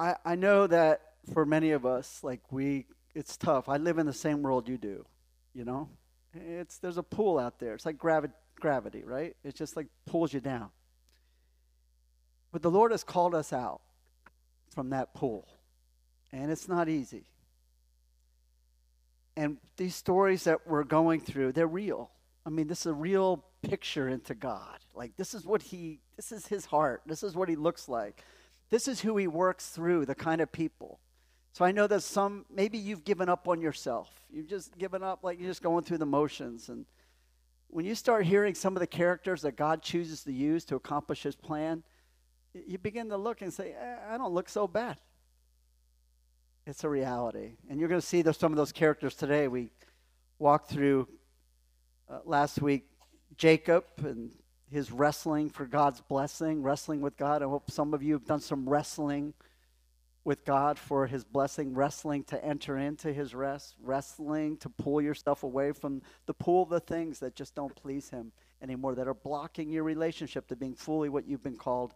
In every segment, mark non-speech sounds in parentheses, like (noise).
I, I know that for many of us, like we, it's tough. I live in the same world you do, you know? It's, there's a pool out there. It's like gravi- gravity, right? It just like pulls you down. But the Lord has called us out from that pool, and it's not easy. And these stories that we're going through, they're real. I mean, this is a real picture into God. Like, this is what He, this is His heart. This is what He looks like. This is who He works through, the kind of people. So I know that some, maybe you've given up on yourself. You've just given up, like you're just going through the motions. And when you start hearing some of the characters that God chooses to use to accomplish His plan, you begin to look and say, eh, I don't look so bad. It's a reality. And you're going to see some of those characters today. We walked through uh, last week Jacob and his wrestling for God's blessing, wrestling with God. I hope some of you have done some wrestling with God for his blessing, wrestling to enter into his rest, wrestling to pull yourself away from the pool of the things that just don't please him anymore, that are blocking your relationship to being fully what you've been called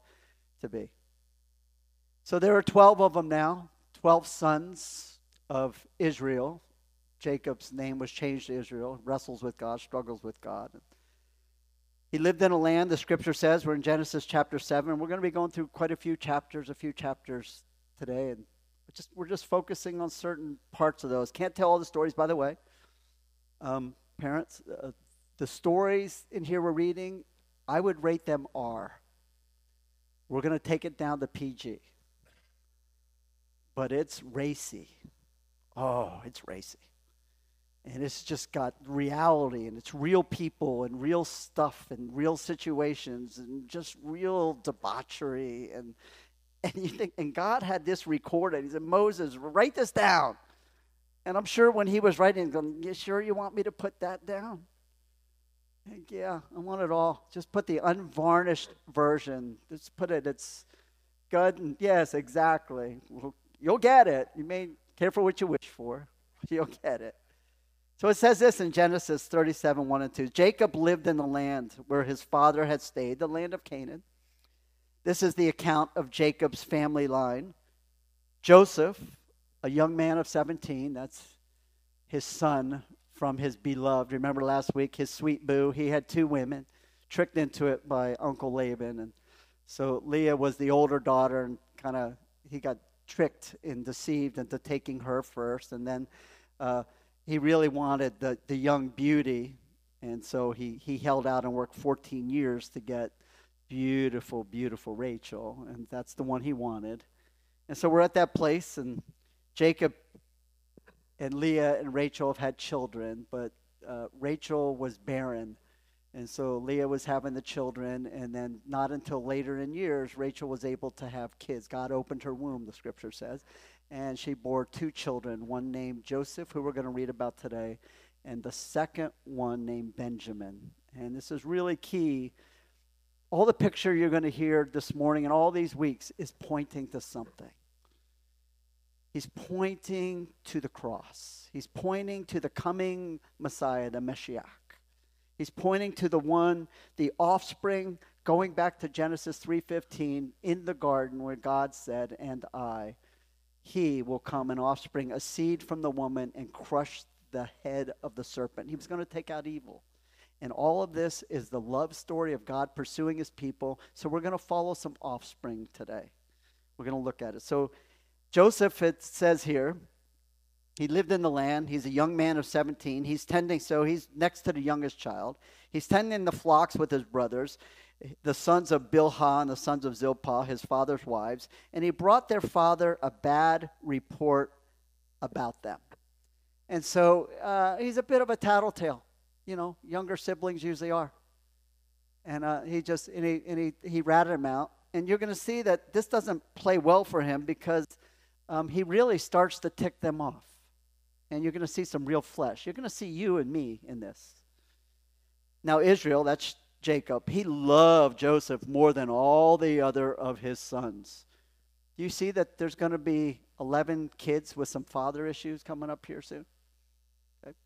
to be. So there are 12 of them now, 12 sons of Israel. Jacob's name was changed to Israel, wrestles with God, struggles with God. He lived in a land, the scripture says, we're in Genesis chapter 7. We're going to be going through quite a few chapters, a few chapters today. And just, we're just focusing on certain parts of those. Can't tell all the stories, by the way. Um, parents, uh, the stories in here we're reading, I would rate them R. We're going to take it down to PG. But it's racy. Oh, it's racy. And it's just got reality and it's real people and real stuff and real situations and just real debauchery and (laughs) and you think and God had this recorded. He said, Moses, write this down. And I'm sure when he was writing, going, You sure you want me to put that down? Like, yeah, I want it all. Just put the unvarnished version. Just put it, it's good. And yes, exactly. Well, you'll get it. You may careful what you wish for. You'll get it. So it says this in Genesis 37, 1 and 2. Jacob lived in the land where his father had stayed, the land of Canaan. This is the account of Jacob's family line. Joseph, a young man of 17, that's his son from his beloved. Remember last week, his sweet boo, he had two women, tricked into it by Uncle Laban. And so Leah was the older daughter, and kind of he got tricked and deceived into taking her first. And then uh, he really wanted the, the young beauty. And so he, he held out and worked 14 years to get beautiful, beautiful Rachel. And that's the one he wanted. And so we're at that place, and Jacob and Leah and Rachel have had children, but uh, Rachel was barren. And so Leah was having the children, and then not until later in years, Rachel was able to have kids. God opened her womb, the scripture says, and she bore two children, one named Joseph, who we're going to read about today, and the second one named Benjamin. And this is really key. All the picture you're going to hear this morning and all these weeks is pointing to something. He's pointing to the cross. He's pointing to the coming Messiah, the Messiah. He's pointing to the one, the offspring, going back to Genesis 3:15 in the garden where God said, "And I, he will come an offspring, a seed from the woman and crush the head of the serpent." He was going to take out evil. And all of this is the love story of God pursuing his people. So we're going to follow some offspring today. We're going to look at it. So Joseph, it says here, he lived in the land. He's a young man of 17. He's tending, so he's next to the youngest child. He's tending the flocks with his brothers, the sons of Bilhah and the sons of Zilpah, his father's wives. And he brought their father a bad report about them. And so uh, he's a bit of a tattletale. You know, younger siblings usually are. And uh, he just, and he, and he, he ratted him out. And you're going to see that this doesn't play well for him because um, he really starts to tick them off and you're going to see some real flesh. You're going to see you and me in this. Now, Israel, that's Jacob, he loved Joseph more than all the other of his sons. Do you see that there's going to be 11 kids with some father issues coming up here soon? Okay.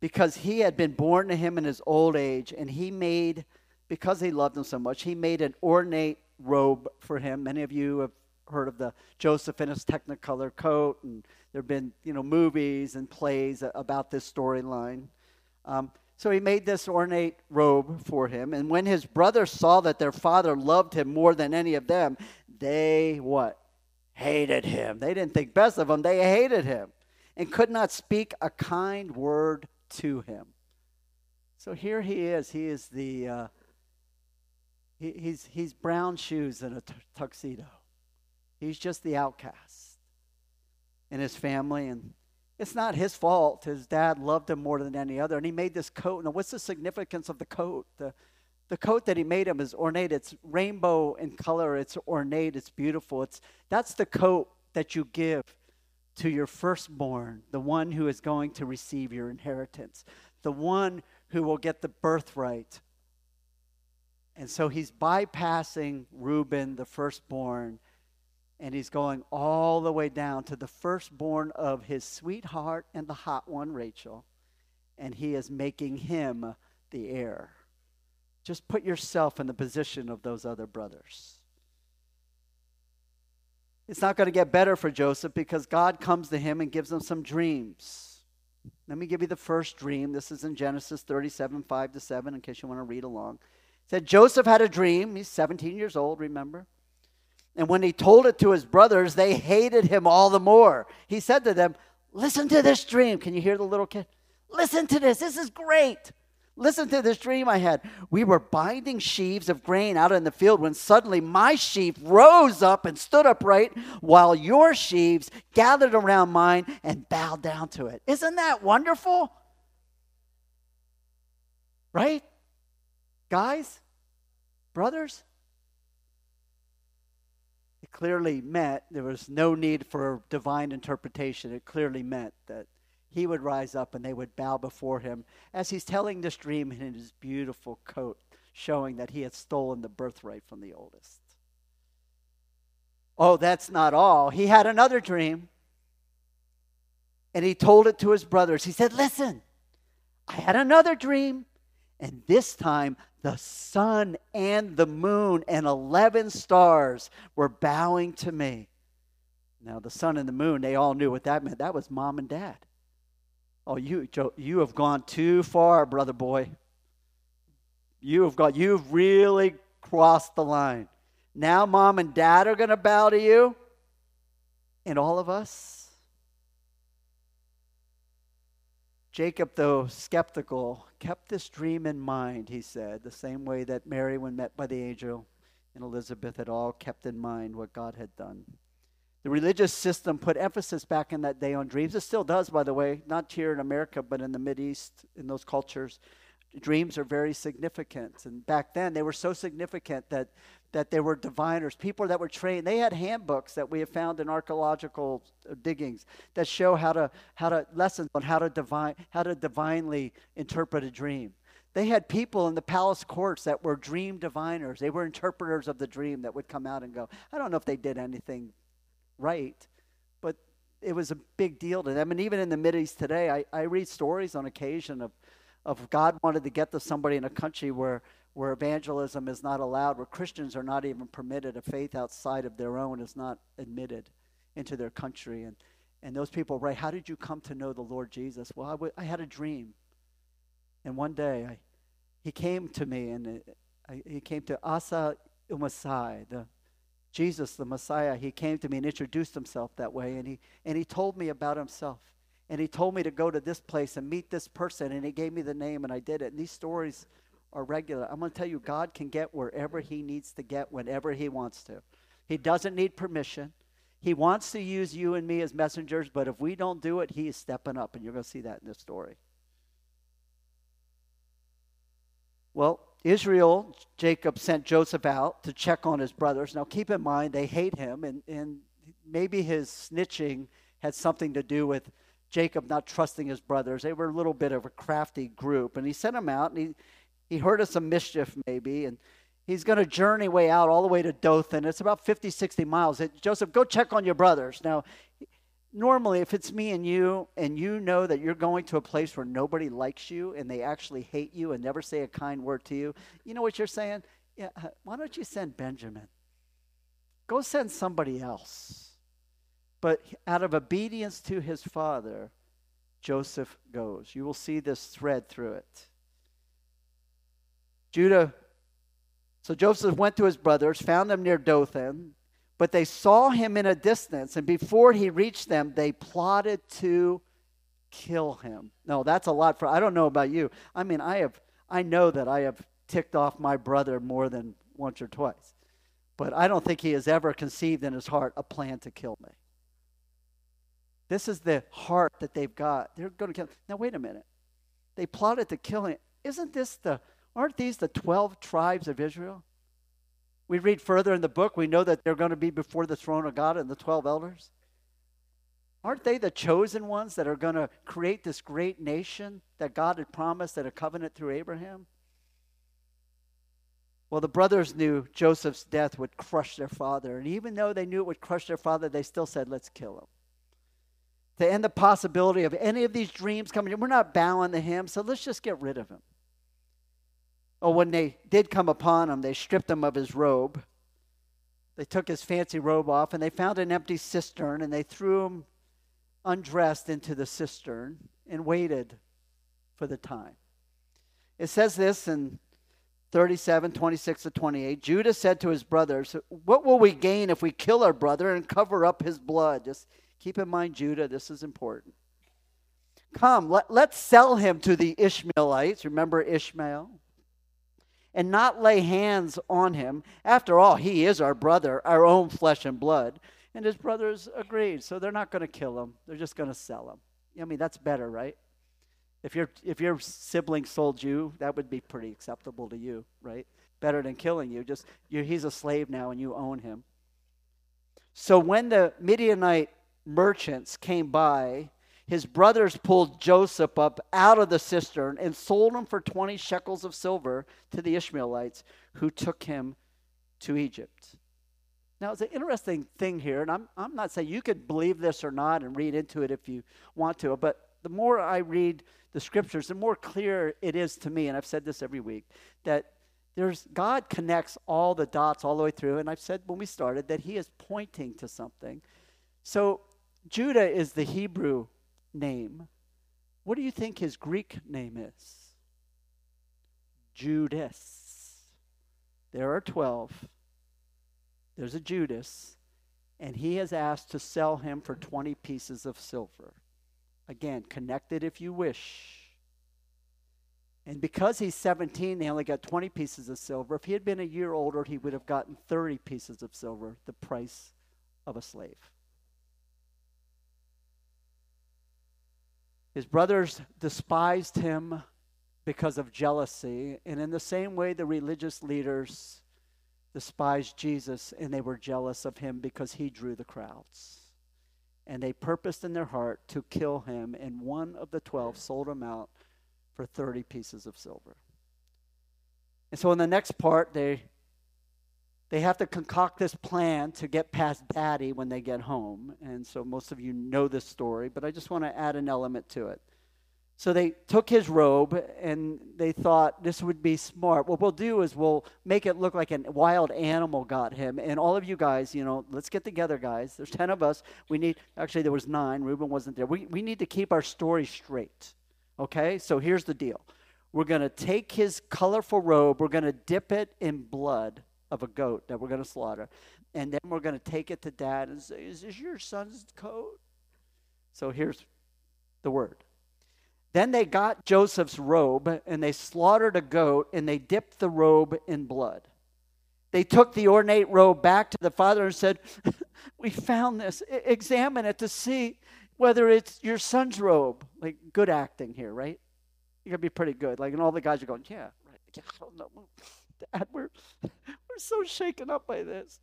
Because he had been born to him in his old age, and he made, because he loved him so much, he made an ornate robe for him. Many of you have heard of the Joseph in his Technicolor coat, and there have been you know movies and plays about this storyline. Um, so he made this ornate robe for him, and when his brothers saw that their father loved him more than any of them, they what? Hated him. They didn't think best of him. They hated him, and could not speak a kind word to him. So here he is. He is the uh, he, he's he's brown shoes and a t- tuxedo. He's just the outcast And his family, and it's not his fault. His dad loved him more than any other, and he made this coat. Now, what's the significance of the coat? The the coat that he made him is ornate. It's rainbow in color. It's ornate. It's beautiful. It's that's the coat that you give to your firstborn, the one who is going to receive your inheritance, the one who will get the birthright and so he's bypassing Reuben, the firstborn, and he's going all the way down to the firstborn of his sweetheart and the hot one, Rachel. And he is making him the heir. Just put yourself in the position of those other brothers. It's not going to get better for Joseph because God comes to him and gives him some dreams. Let me give you the first dream. This is in Genesis 37, 5 to 7, in case you want to read along said Joseph had a dream. He's 17 years old, remember? And when he told it to his brothers, they hated him all the more. He said to them, Listen to this dream. Can you hear the little kid? Listen to this. This is great. Listen to this dream I had. We were binding sheaves of grain out in the field when suddenly my sheaf rose up and stood upright while your sheaves gathered around mine and bowed down to it. Isn't that wonderful? Right? Guys, brothers, clearly meant there was no need for divine interpretation. It clearly meant that he would rise up and they would bow before him as he's telling this dream in his beautiful coat, showing that he had stolen the birthright from the oldest. Oh, that's not all. He had another dream. And he told it to his brothers. He said, Listen, I had another dream. And this time the sun and the moon and 11 stars were bowing to me. Now, the sun and the moon, they all knew what that meant. That was mom and dad. Oh, you, you have gone too far, brother boy. You have got, you've really crossed the line. Now, mom and dad are going to bow to you, and all of us. Jacob, though skeptical, kept this dream in mind, he said, the same way that Mary, when met by the angel, and Elizabeth had all kept in mind what God had done. The religious system put emphasis back in that day on dreams. It still does, by the way, not here in America, but in the East, in those cultures. Dreams are very significant. And back then, they were so significant that that they were diviners, people that were trained. They had handbooks that we have found in archaeological uh, diggings that show how to how to lessons on how to divine how to divinely interpret a dream. They had people in the palace courts that were dream diviners. They were interpreters of the dream that would come out and go. I don't know if they did anything right, but it was a big deal to them. And even in the Middle East today, I, I read stories on occasion of, of God wanted to get to somebody in a country where where evangelism is not allowed, where Christians are not even permitted, a faith outside of their own is not admitted into their country. And, and those people write, How did you come to know the Lord Jesus? Well, I, w- I had a dream. And one day I, he came to me and it, I, he came to Isa al-Masih, the Jesus, the Messiah. He came to me and introduced himself that way. And he, and he told me about himself. And he told me to go to this place and meet this person. And he gave me the name and I did it. And these stories are regular. I'm going to tell you, God can get wherever He needs to get whenever He wants to. He doesn't need permission. He wants to use you and me as messengers, but if we don't do it, He is stepping up, and you're going to see that in this story. Well, Israel, Jacob sent Joseph out to check on his brothers. Now, keep in mind, they hate him, and, and maybe his snitching had something to do with Jacob not trusting his brothers. They were a little bit of a crafty group, and he sent them out, and he, he heard of some mischief maybe, and he's going to journey way out all the way to Dothan. It's about 50, 60 miles. Joseph, go check on your brothers. Now, normally, if it's me and you, and you know that you're going to a place where nobody likes you and they actually hate you and never say a kind word to you, you know what you're saying? Yeah, uh, why don't you send Benjamin? Go send somebody else. But out of obedience to his father, Joseph goes. You will see this thread through it. Judah, so Joseph went to his brothers, found them near Dothan, but they saw him in a distance, and before he reached them, they plotted to kill him. No, that's a lot for I don't know about you. I mean, I have I know that I have ticked off my brother more than once or twice. But I don't think he has ever conceived in his heart a plan to kill me. This is the heart that they've got. They're going to kill. Now wait a minute. They plotted to kill him. Isn't this the aren't these the 12 tribes of Israel? We read further in the book, we know that they're going to be before the throne of God and the 12 elders. Aren't they the chosen ones that are going to create this great nation that God had promised at a covenant through Abraham? Well, the brothers knew Joseph's death would crush their father. And even though they knew it would crush their father, they still said, let's kill him. To end the possibility of any of these dreams coming, we're not bowing to him, so let's just get rid of him. Oh, when they did come upon him, they stripped him of his robe. They took his fancy robe off and they found an empty cistern and they threw him undressed into the cistern and waited for the time. It says this in 37, 26 to 28. Judah said to his brothers, What will we gain if we kill our brother and cover up his blood? Just keep in mind, Judah, this is important. Come, let, let's sell him to the Ishmaelites. Remember Ishmael? And not lay hands on him. After all, he is our brother, our own flesh and blood. And his brothers agreed. So they're not going to kill him, they're just going to sell him. I mean, that's better, right? If your if your sibling sold you, that would be pretty acceptable to you, right? Better than killing you. Just you, he's a slave now, and you own him. So when the Midianite merchants came by, his brothers pulled Joseph up out of the cistern and sold him for 20 shekels of silver to the Ishmaelites who took him to Egypt. Now, it's an interesting thing here, and I'm, I'm not saying you could believe this or not and read into it if you want to, but the more I read the scriptures, the more clear it is to me, and I've said this every week, that there's God connects all the dots all the way through, and I've said when we started that He is pointing to something. So Judah is the Hebrew name. What do you think his Greek name is? Judas. There are 12 there's a Judas, and he has asked to sell him for 20 pieces of silver. Again, connected if you wish. And because he's 17, they only got 20 pieces of silver. If he had been a year older, he would have gotten 30 pieces of silver, the price of a slave. His brothers despised him because of jealousy. And in the same way, the religious leaders despised Jesus and they were jealous of him because he drew the crowds. And they purposed in their heart to kill him, and one of the twelve sold him out for 30 pieces of silver. And so in the next part, they they have to concoct this plan to get past daddy when they get home. And so most of you know this story, but I just want to add an element to it. So they took his robe and they thought this would be smart. What we'll do is we'll make it look like a wild animal got him. And all of you guys, you know, let's get together, guys. There's 10 of us. We need, actually, there was nine. Reuben wasn't there. We, we need to keep our story straight. Okay? So here's the deal we're going to take his colorful robe, we're going to dip it in blood of a goat that we're going to slaughter. And then we're going to take it to dad and say, Is this your son's coat? So here's the word then they got Joseph's robe and they slaughtered a goat and they dipped the robe in blood. They took the ornate robe back to the father and said, (laughs) We found this. Examine it to see whether it's your son's robe. Like good acting here, right? You're going to be pretty good. Like, and all the guys are going, Yeah, right. Yeah, I. Dad, we're, we're so shaken up by this.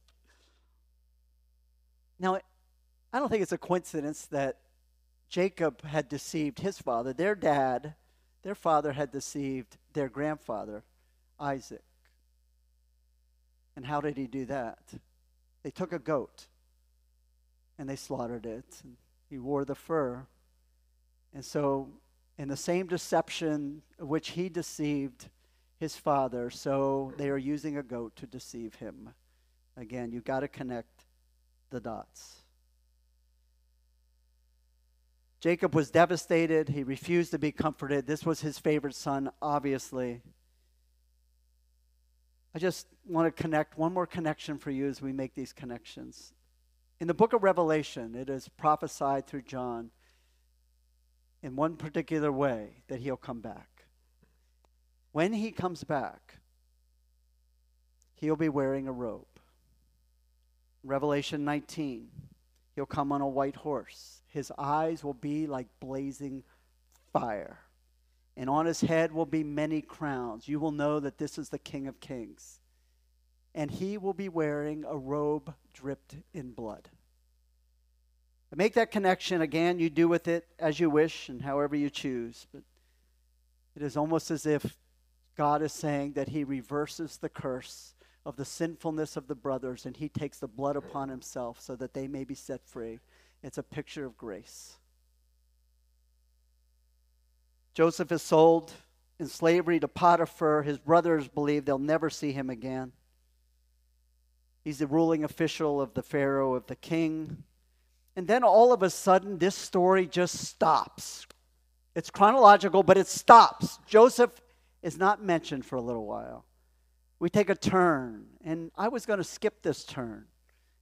Now, I don't think it's a coincidence that Jacob had deceived his father. Their dad, their father had deceived their grandfather, Isaac. And how did he do that? They took a goat and they slaughtered it. And he wore the fur. And so, in the same deception which he deceived his father, so they are using a goat to deceive him Again, you've got to connect the dots. Jacob was devastated. He refused to be comforted. This was his favorite son, obviously. I just want to connect one more connection for you as we make these connections. In the book of Revelation, it is prophesied through John in one particular way that he'll come back. When he comes back, he'll be wearing a robe. Revelation 19, he'll come on a white horse. His eyes will be like blazing fire, and on his head will be many crowns. You will know that this is the King of Kings. And he will be wearing a robe dripped in blood. make that connection again, you do with it as you wish and however you choose. But it is almost as if God is saying that he reverses the curse of the sinfulness of the brothers and he takes the blood upon himself so that they may be set free. It's a picture of grace. Joseph is sold in slavery to Potiphar. His brothers believe they'll never see him again. He's the ruling official of the Pharaoh, of the king. And then all of a sudden, this story just stops. It's chronological, but it stops. Joseph is not mentioned for a little while. We take a turn, and I was going to skip this turn.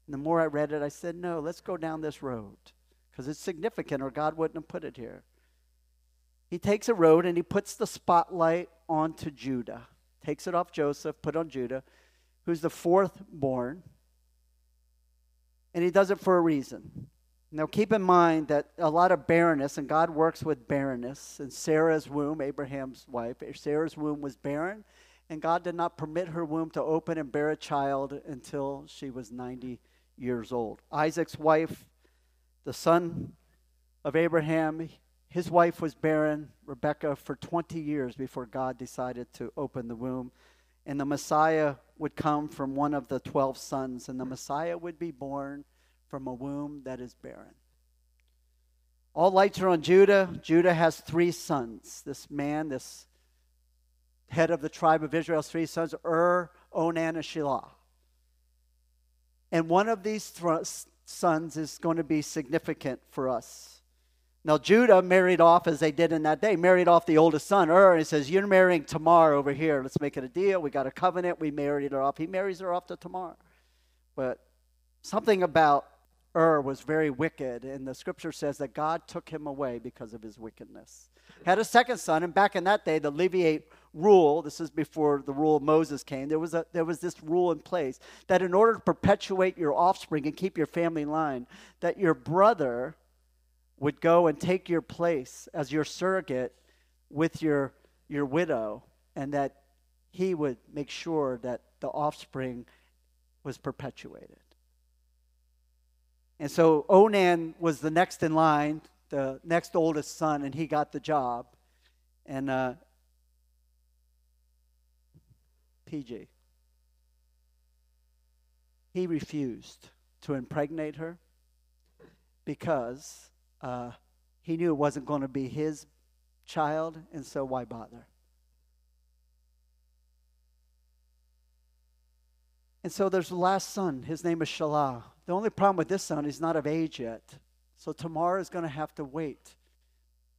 And the more I read it, I said, no, let's go down this road because it's significant, or God wouldn't have put it here. He takes a road and he puts the spotlight onto Judah, takes it off Joseph, put on Judah, who's the fourth born. And he does it for a reason. Now, keep in mind that a lot of barrenness, and God works with barrenness. In Sarah's womb, Abraham's wife, Sarah's womb was barren, and God did not permit her womb to open and bear a child until she was 90 years old. Isaac's wife, the son of Abraham, his wife was barren, Rebecca, for 20 years before God decided to open the womb. And the Messiah would come from one of the 12 sons, and the Messiah would be born from a womb that is barren. All lights are on Judah. Judah has three sons. This man, this head of the tribe of Israel, three sons Ur, Onan, and Shelah. And one of these th- sons is going to be significant for us. Now, Judah married off, as they did in that day, married off the oldest son, Ur, and he says, You're marrying Tamar over here. Let's make it a deal. We got a covenant. We married her off. He marries her off to Tamar. But something about Ur was very wicked, and the scripture says that God took him away because of his wickedness. Had a second son, and back in that day, the Levite rule, this is before the rule of Moses came, there was, a, there was this rule in place that in order to perpetuate your offspring and keep your family line, that your brother would go and take your place as your surrogate with your, your widow, and that he would make sure that the offspring was perpetuated. And so Onan was the next in line, the next oldest son, and he got the job. And uh, PG. He refused to impregnate her because uh, he knew it wasn't going to be his child, and so why bother? And so there's the last son. His name is Shelah. The only problem with this son, he's not of age yet. So Tamar is going to have to wait.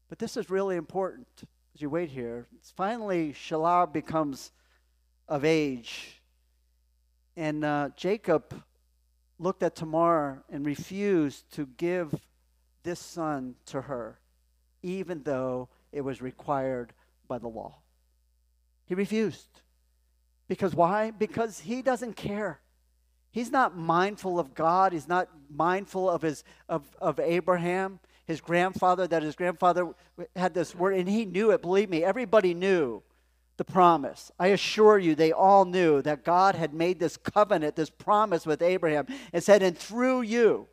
But this is really important as you wait here. It's finally, Shelah becomes of age. And uh, Jacob looked at Tamar and refused to give this son to her, even though it was required by the law. He refused. Because why? Because he doesn't care. He's not mindful of God. He's not mindful of his of, of Abraham, his grandfather, that his grandfather had this word, and he knew it, believe me, everybody knew the promise. I assure you, they all knew that God had made this covenant, this promise with Abraham, and said, And through you,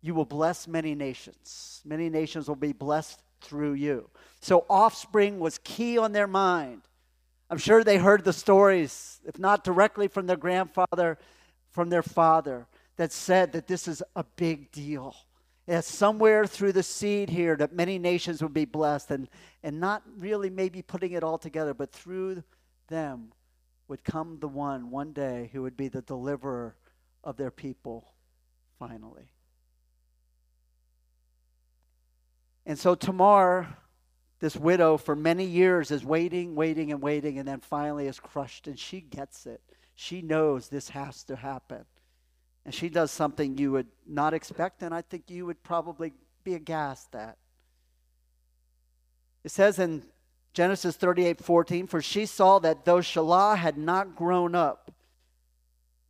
you will bless many nations. Many nations will be blessed through you. So, offspring was key on their mind. I'm sure they heard the stories, if not directly from their grandfather, from their father, that said that this is a big deal that somewhere through the seed here that many nations would be blessed and, and not really maybe putting it all together, but through them would come the one one day who would be the deliverer of their people finally. And so Tamar, this widow, for many years is waiting, waiting, and waiting, and then finally is crushed, and she gets it. She knows this has to happen. And she does something you would not expect, and I think you would probably be aghast at. It says in Genesis 38 14, for she saw that though Shelah had not grown up,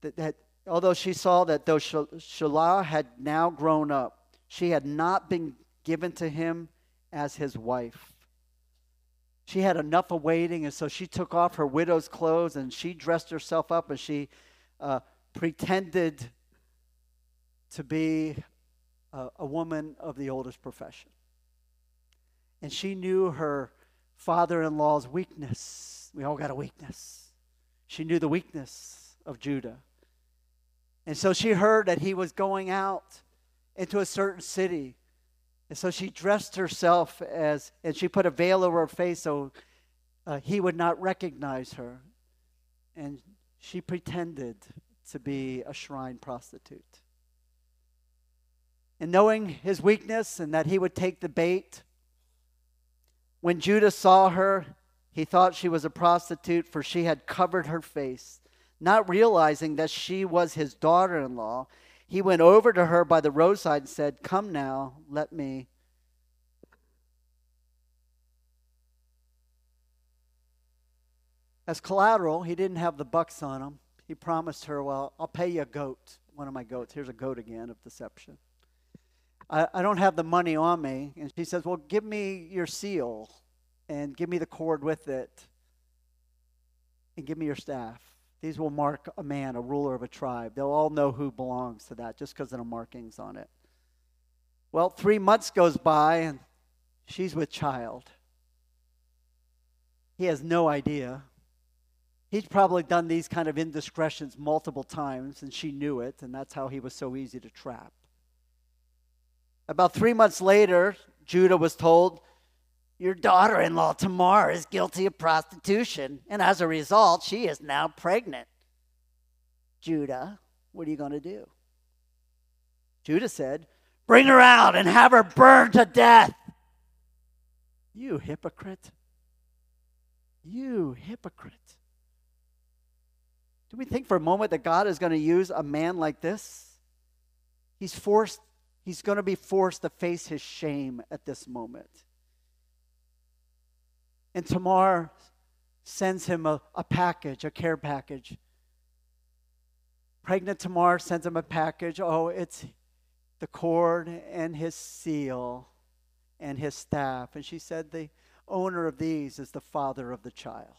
that, that although she saw that though Shelah had now grown up, she had not been given to him as his wife. She had enough of waiting, and so she took off her widow's clothes and she dressed herself up and she uh, pretended to be a, a woman of the oldest profession. And she knew her father in law's weakness. We all got a weakness. She knew the weakness of Judah. And so she heard that he was going out into a certain city and so she dressed herself as, and she put a veil over her face so uh, he would not recognize her. And she pretended to be a shrine prostitute. And knowing his weakness and that he would take the bait, when Judah saw her, he thought she was a prostitute, for she had covered her face, not realizing that she was his daughter in law he went over to her by the roadside and said, Come now, let me. As collateral, he didn't have the bucks on him. He promised her, Well, I'll pay you a goat, one of my goats. Here's a goat again of deception. I, I don't have the money on me. And she says, Well, give me your seal and give me the cord with it and give me your staff. These will mark a man, a ruler of a tribe. They'll all know who belongs to that just because of the markings on it. Well, three months goes by and she's with child. He has no idea. He's probably done these kind of indiscretions multiple times, and she knew it, and that's how he was so easy to trap. About three months later, Judah was told your daughter in law, Tamar, is guilty of prostitution, and as a result, she is now pregnant. Judah, what are you going to do? Judah said, Bring her out and have her burned to death. You hypocrite. You hypocrite. Do we think for a moment that God is going to use a man like this? He's forced, he's going to be forced to face his shame at this moment. And Tamar sends him a, a package, a care package. Pregnant Tamar sends him a package. Oh, it's the cord and his seal and his staff. And she said, The owner of these is the father of the child.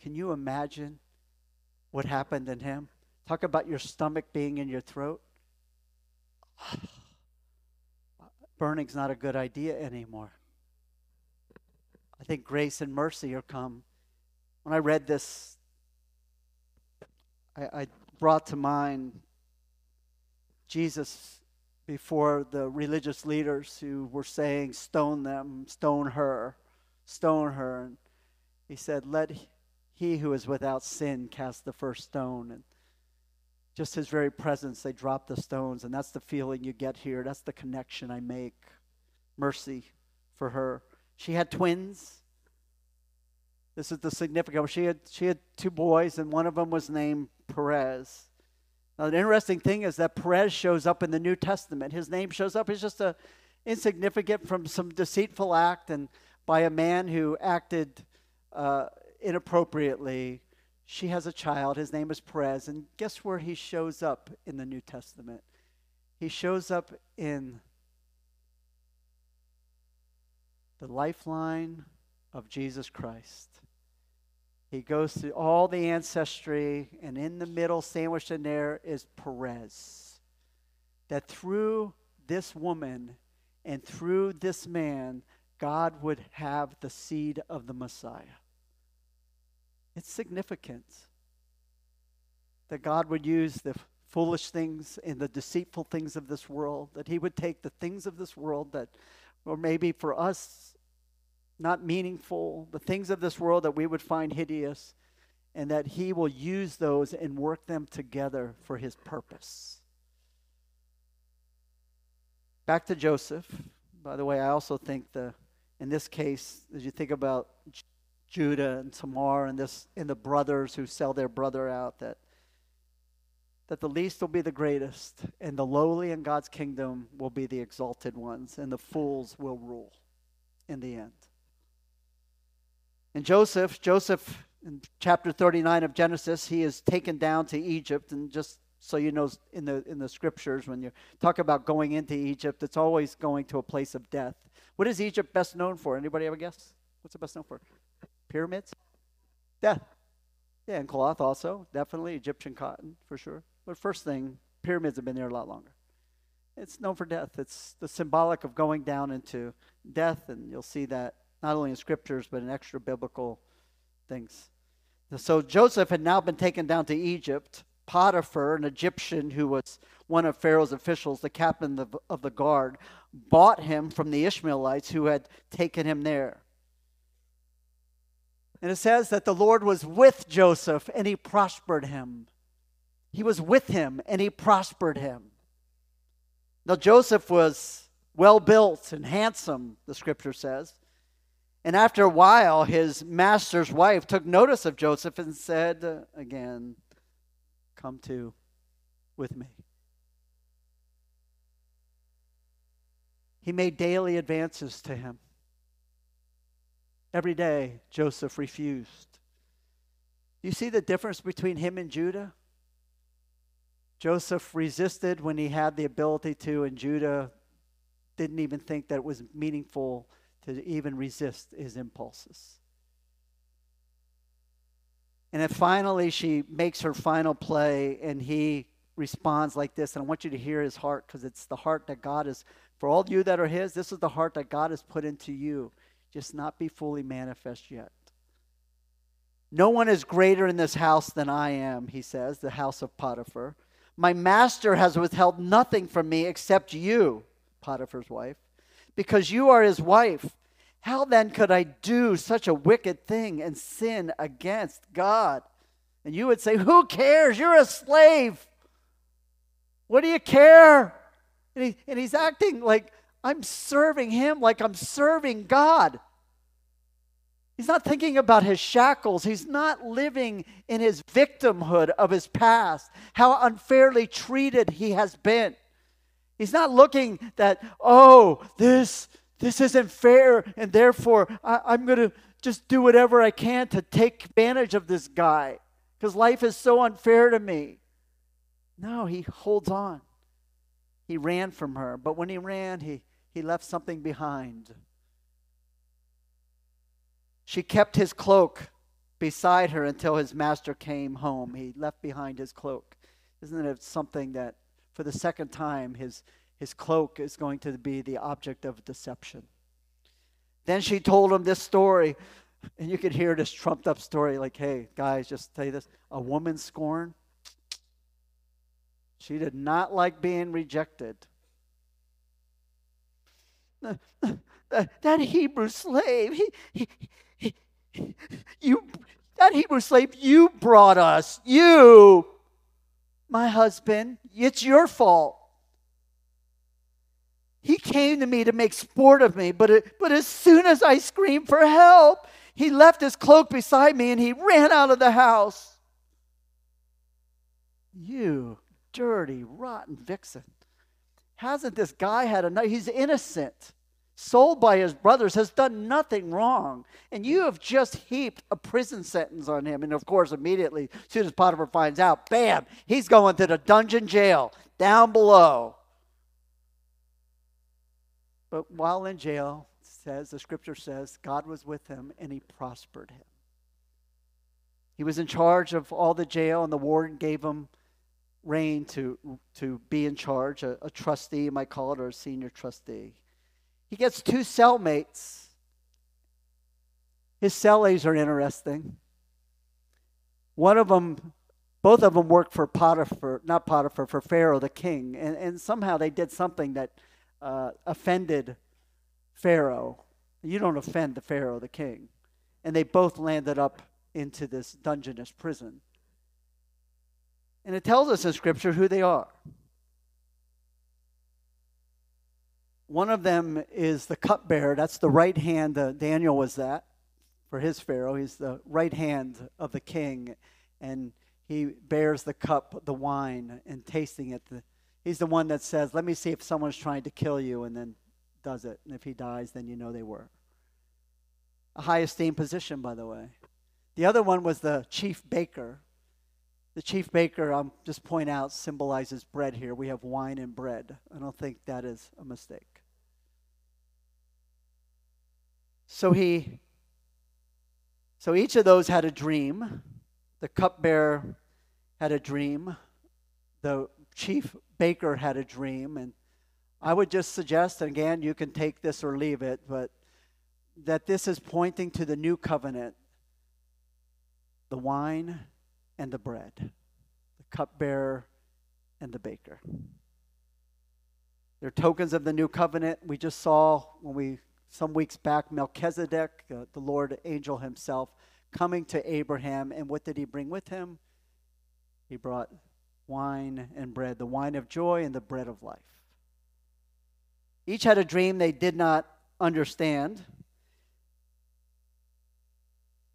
Can you imagine what happened in him? Talk about your stomach being in your throat. (sighs) Burning's not a good idea anymore. I think grace and mercy are come. When I read this, I, I brought to mind Jesus before the religious leaders who were saying, Stone them, stone her, stone her. And he said, Let he who is without sin cast the first stone. And just his very presence, they dropped the stones. And that's the feeling you get here. That's the connection I make. Mercy for her. She had twins. This is the significance. She had, she had two boys, and one of them was named Perez. Now, the interesting thing is that Perez shows up in the New Testament. His name shows up. He's just a insignificant from some deceitful act and by a man who acted uh, inappropriately. She has a child. His name is Perez. And guess where he shows up in the New Testament? He shows up in the lifeline of Jesus Christ. He goes through all the ancestry, and in the middle, sandwiched in there, is Perez. That through this woman and through this man, God would have the seed of the Messiah. It's significant that God would use the foolish things and the deceitful things of this world, that He would take the things of this world that, or maybe for us, not meaningful, the things of this world that we would find hideous, and that he will use those and work them together for his purpose. Back to Joseph. By the way, I also think the in this case, as you think about Judah and Tamar and this and the brothers who sell their brother out, that that the least will be the greatest, and the lowly in God's kingdom will be the exalted ones, and the fools will rule in the end. And Joseph, Joseph in chapter 39 of Genesis, he is taken down to Egypt. And just so you know, in the, in the scriptures, when you talk about going into Egypt, it's always going to a place of death. What is Egypt best known for? Anybody have a guess? What's it best known for? Pyramids? Death. Yeah, and cloth also. Definitely Egyptian cotton, for sure. But first thing, pyramids have been there a lot longer. It's known for death. It's the symbolic of going down into death, and you'll see that not only in scriptures, but in extra biblical things. So Joseph had now been taken down to Egypt. Potiphar, an Egyptian who was one of Pharaoh's officials, the captain of, of the guard, bought him from the Ishmaelites who had taken him there. And it says that the Lord was with Joseph and he prospered him. He was with him and he prospered him. Now, Joseph was well built and handsome, the scripture says. And after a while, his master's wife took notice of Joseph and said, Again, come to with me. He made daily advances to him. Every day, Joseph refused. You see the difference between him and Judah? Joseph resisted when he had the ability to, and Judah didn't even think that it was meaningful to even resist his impulses. And then finally, she makes her final play, and he responds like this. And I want you to hear his heart because it's the heart that God is, for all you that are his, this is the heart that God has put into you, just not be fully manifest yet. No one is greater in this house than I am, he says, the house of Potiphar. My master has withheld nothing from me except you, Potiphar's wife, because you are his wife. How then could I do such a wicked thing and sin against God? And you would say, Who cares? You're a slave. What do you care? And, he, and he's acting like I'm serving him, like I'm serving God. He's not thinking about his shackles. He's not living in his victimhood of his past, how unfairly treated he has been. He's not looking that, oh, this this isn't fair, and therefore I, am going to just do whatever I can to take advantage of this guy because life is so unfair to me. No, he holds on. He ran from her, but when he ran, he, he left something behind. She kept his cloak beside her until his master came home. He left behind his cloak. Isn't it something that for the second time his his cloak is going to be the object of deception. Then she told him this story, and you could hear this trumped up story like, hey, guys, just tell you this a woman scorned. She did not like being rejected. (laughs) That, Hebrew slave, he, he, he, you, that Hebrew slave you brought us, you, my husband, it's your fault. He came to me to make sport of me, but, it, but as soon as I screamed for help, he left his cloak beside me and he ran out of the house. You dirty, rotten vixen. Hasn't this guy had enough? He's innocent, sold by his brothers, has done nothing wrong. And you have just heaped a prison sentence on him. And of course, immediately, as soon as Potiphar finds out, bam, he's going to the dungeon jail down below. But while in jail, says the scripture says God was with him and he prospered him. He was in charge of all the jail, and the warden gave him reign to, to be in charge, a, a trustee, you might call it, or a senior trustee. He gets two cellmates. His cellies are interesting. One of them, both of them worked for Potiphar, not Potiphar, for Pharaoh the king. And, and somehow they did something that uh, offended Pharaoh. You don't offend the Pharaoh, the king. And they both landed up into this dungeonous prison. And it tells us in Scripture who they are. One of them is the cupbearer. That's the right hand. Uh, Daniel was that for his Pharaoh. He's the right hand of the king. And he bears the cup, the wine, and tasting it. The, he's the one that says, Let me see if someone's trying to kill you, and then does it. And if he dies, then you know they were. A high esteemed position, by the way. The other one was the chief baker. The chief baker, I'll just point out, symbolizes bread here. We have wine and bread. I don't think that is a mistake. So he so each of those had a dream. The cupbearer had a dream. The chief baker had a dream and I would just suggest and again you can take this or leave it, but that this is pointing to the new covenant. The wine and the bread. The cupbearer and the baker. They're tokens of the new covenant. We just saw when we some weeks back, Melchizedek, uh, the Lord angel himself, coming to Abraham. And what did he bring with him? He brought wine and bread, the wine of joy and the bread of life. Each had a dream they did not understand.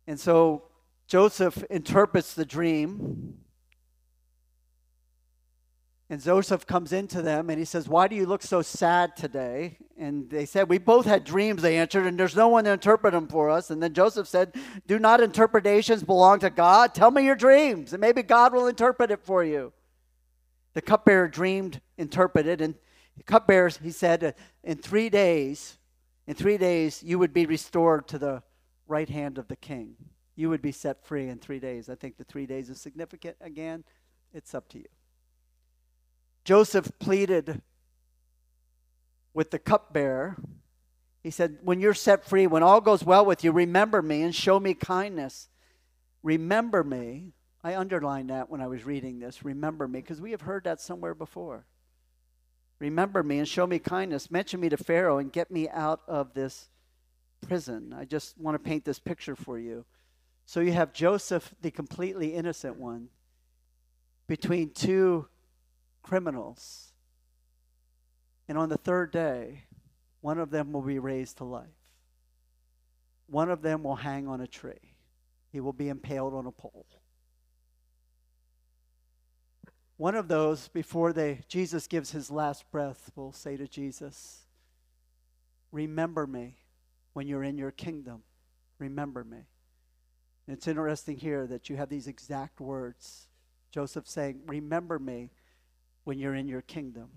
And so Joseph interprets the dream and Joseph comes into them and he says, Why do you look so sad today? And they said, We both had dreams, they answered, and there's no one to interpret them for us. And then Joseph said, Do not interpretations belong to God? Tell me your dreams, and maybe God will interpret it for you. The cupbearer dreamed, interpreted, and the cupbearer, he said, uh, In three days, in three days, you would be restored to the right hand of the king. You would be set free in three days. I think the three days is significant. Again, it's up to you. Joseph pleaded with the cupbearer. He said, When you're set free, when all goes well with you, remember me and show me kindness. Remember me. I underlined that when I was reading this. Remember me, because we have heard that somewhere before. Remember me and show me kindness. Mention me to Pharaoh and get me out of this prison. I just want to paint this picture for you. So you have Joseph, the completely innocent one, between two criminals. And on the third day, one of them will be raised to life. One of them will hang on a tree. He will be impaled on a pole. One of those, before they, Jesus gives his last breath, will say to Jesus, Remember me when you're in your kingdom. Remember me. And it's interesting here that you have these exact words. Joseph saying, Remember me when you're in your kingdom.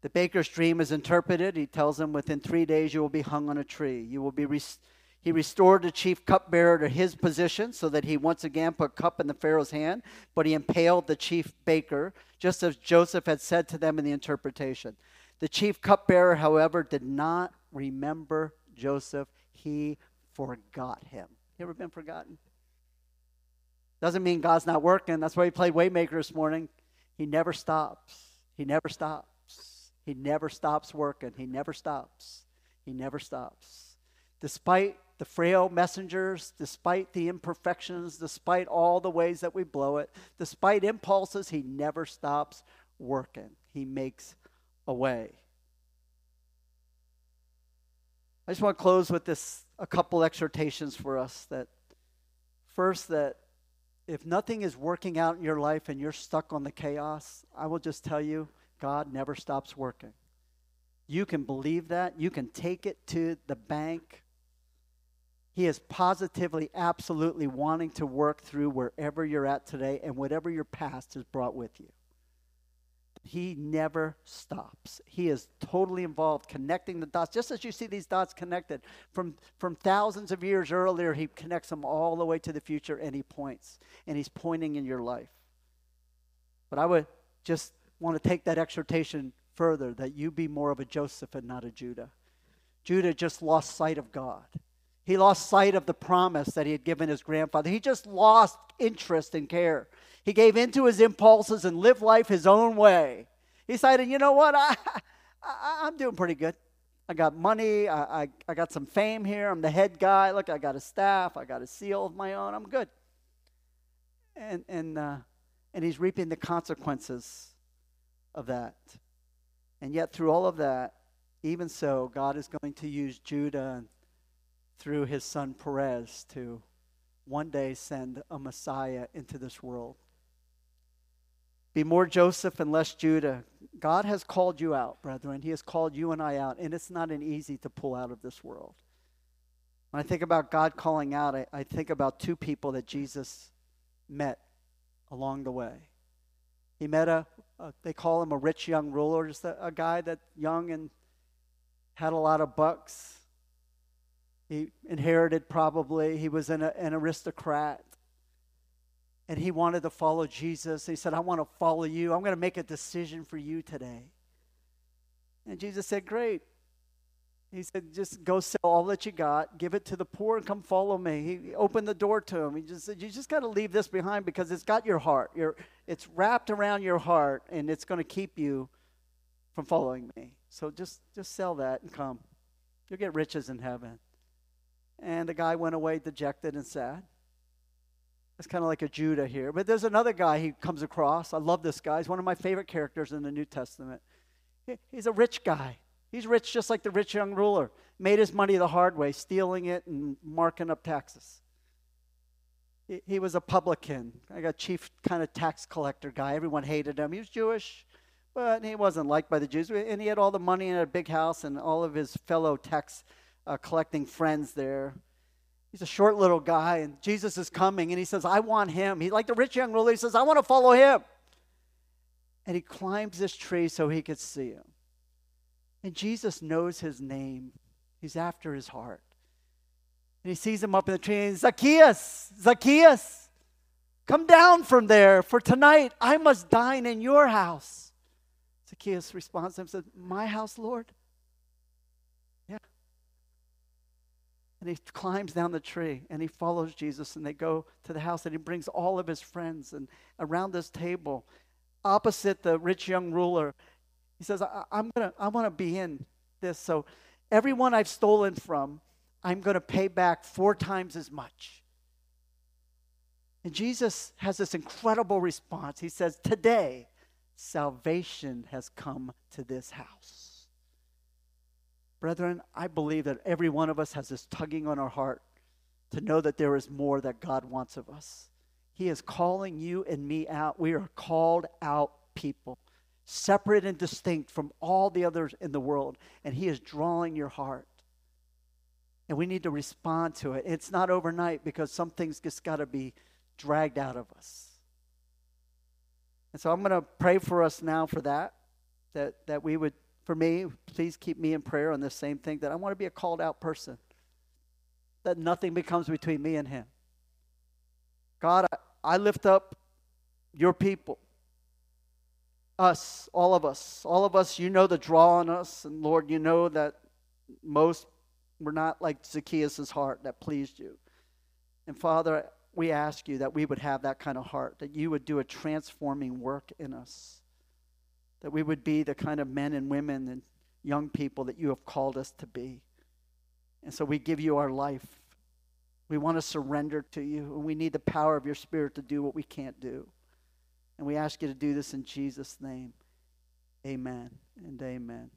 The baker's dream is interpreted. He tells him, Within three days you will be hung on a tree. You will be. He restored the chief cupbearer to his position so that he once again put cup in the Pharaoh's hand, but he impaled the chief baker, just as Joseph had said to them in the interpretation. The chief cupbearer, however, did not remember Joseph. He forgot him. You ever been forgotten? Doesn't mean God's not working. That's why he played Waymaker this morning. He never stops. He never stops. He never stops working. He never stops. He never stops. Despite the frail messengers, despite the imperfections, despite all the ways that we blow it, despite impulses, he never stops working. He makes a way. I just want to close with this a couple exhortations for us that first that if nothing is working out in your life and you're stuck on the chaos, I will just tell you, God never stops working. You can believe that. You can take it to the bank. He is positively, absolutely wanting to work through wherever you're at today and whatever your past has brought with you. He never stops. He is totally involved connecting the dots. Just as you see these dots connected from, from thousands of years earlier, he connects them all the way to the future and he points. And he's pointing in your life. But I would just want to take that exhortation further that you be more of a Joseph and not a Judah. Judah just lost sight of God. He lost sight of the promise that he had given his grandfather. He just lost interest and care. He gave into his impulses and lived life his own way. He decided, you know what? (laughs) I, I, I'm doing pretty good. I got money. I, I, I got some fame here. I'm the head guy. Look, I got a staff. I got a seal of my own. I'm good. And, and, uh, and he's reaping the consequences of that. And yet, through all of that, even so, God is going to use Judah through his son Perez to one day send a Messiah into this world. Be more Joseph and less Judah. God has called you out, brethren. He has called you and I out, and it's not an easy to pull out of this world. When I think about God calling out, I, I think about two people that Jesus met along the way. He met a, a they call him a rich young ruler, just a, a guy that young and had a lot of bucks. He inherited probably. He was an, an aristocrat and he wanted to follow Jesus. He said, I want to follow you. I'm going to make a decision for you today. And Jesus said, Great. He said, Just go sell all that you got, give it to the poor, and come follow me. He opened the door to him. He just said, You just got to leave this behind because it's got your heart. It's wrapped around your heart, and it's going to keep you from following me. So just, just sell that and come. You'll get riches in heaven. And the guy went away dejected and sad. It's kind of like a Judah here. But there's another guy he comes across. I love this guy. He's one of my favorite characters in the New Testament. He's a rich guy. He's rich just like the rich young ruler. Made his money the hard way, stealing it and marking up taxes. He was a publican, like a chief kind of tax collector guy. Everyone hated him. He was Jewish, but he wasn't liked by the Jews. And he had all the money in a big house and all of his fellow tax uh, collecting friends there. He's a short little guy, and Jesus is coming, and he says, I want him. He's like the rich young ruler. He says, I want to follow him. And he climbs this tree so he could see him. And Jesus knows his name, he's after his heart. And he sees him up in the tree, and Zacchaeus, Zacchaeus, come down from there, for tonight I must dine in your house. Zacchaeus responds to him and says, My house, Lord? And he climbs down the tree and he follows Jesus and they go to the house and he brings all of his friends and around this table, opposite the rich young ruler, he says, I, am gonna I want to be in this. So everyone I've stolen from, I'm gonna pay back four times as much. And Jesus has this incredible response. He says, Today, salvation has come to this house. Brethren, I believe that every one of us has this tugging on our heart to know that there is more that God wants of us. He is calling you and me out. We are called out people, separate and distinct from all the others in the world, and He is drawing your heart. And we need to respond to it. It's not overnight because some things just got to be dragged out of us. And so I'm going to pray for us now for that, that, that we would for me, please keep me in prayer on this same thing that I want to be a called out person, that nothing becomes between me and Him. God, I, I lift up your people, us, all of us. All of us, you know the draw on us, and Lord, you know that most were not like Zacchaeus' heart that pleased you. And Father, we ask you that we would have that kind of heart, that you would do a transforming work in us that we would be the kind of men and women and young people that you have called us to be. And so we give you our life. We want to surrender to you, and we need the power of your Spirit to do what we can't do. And we ask you to do this in Jesus' name. Amen and amen.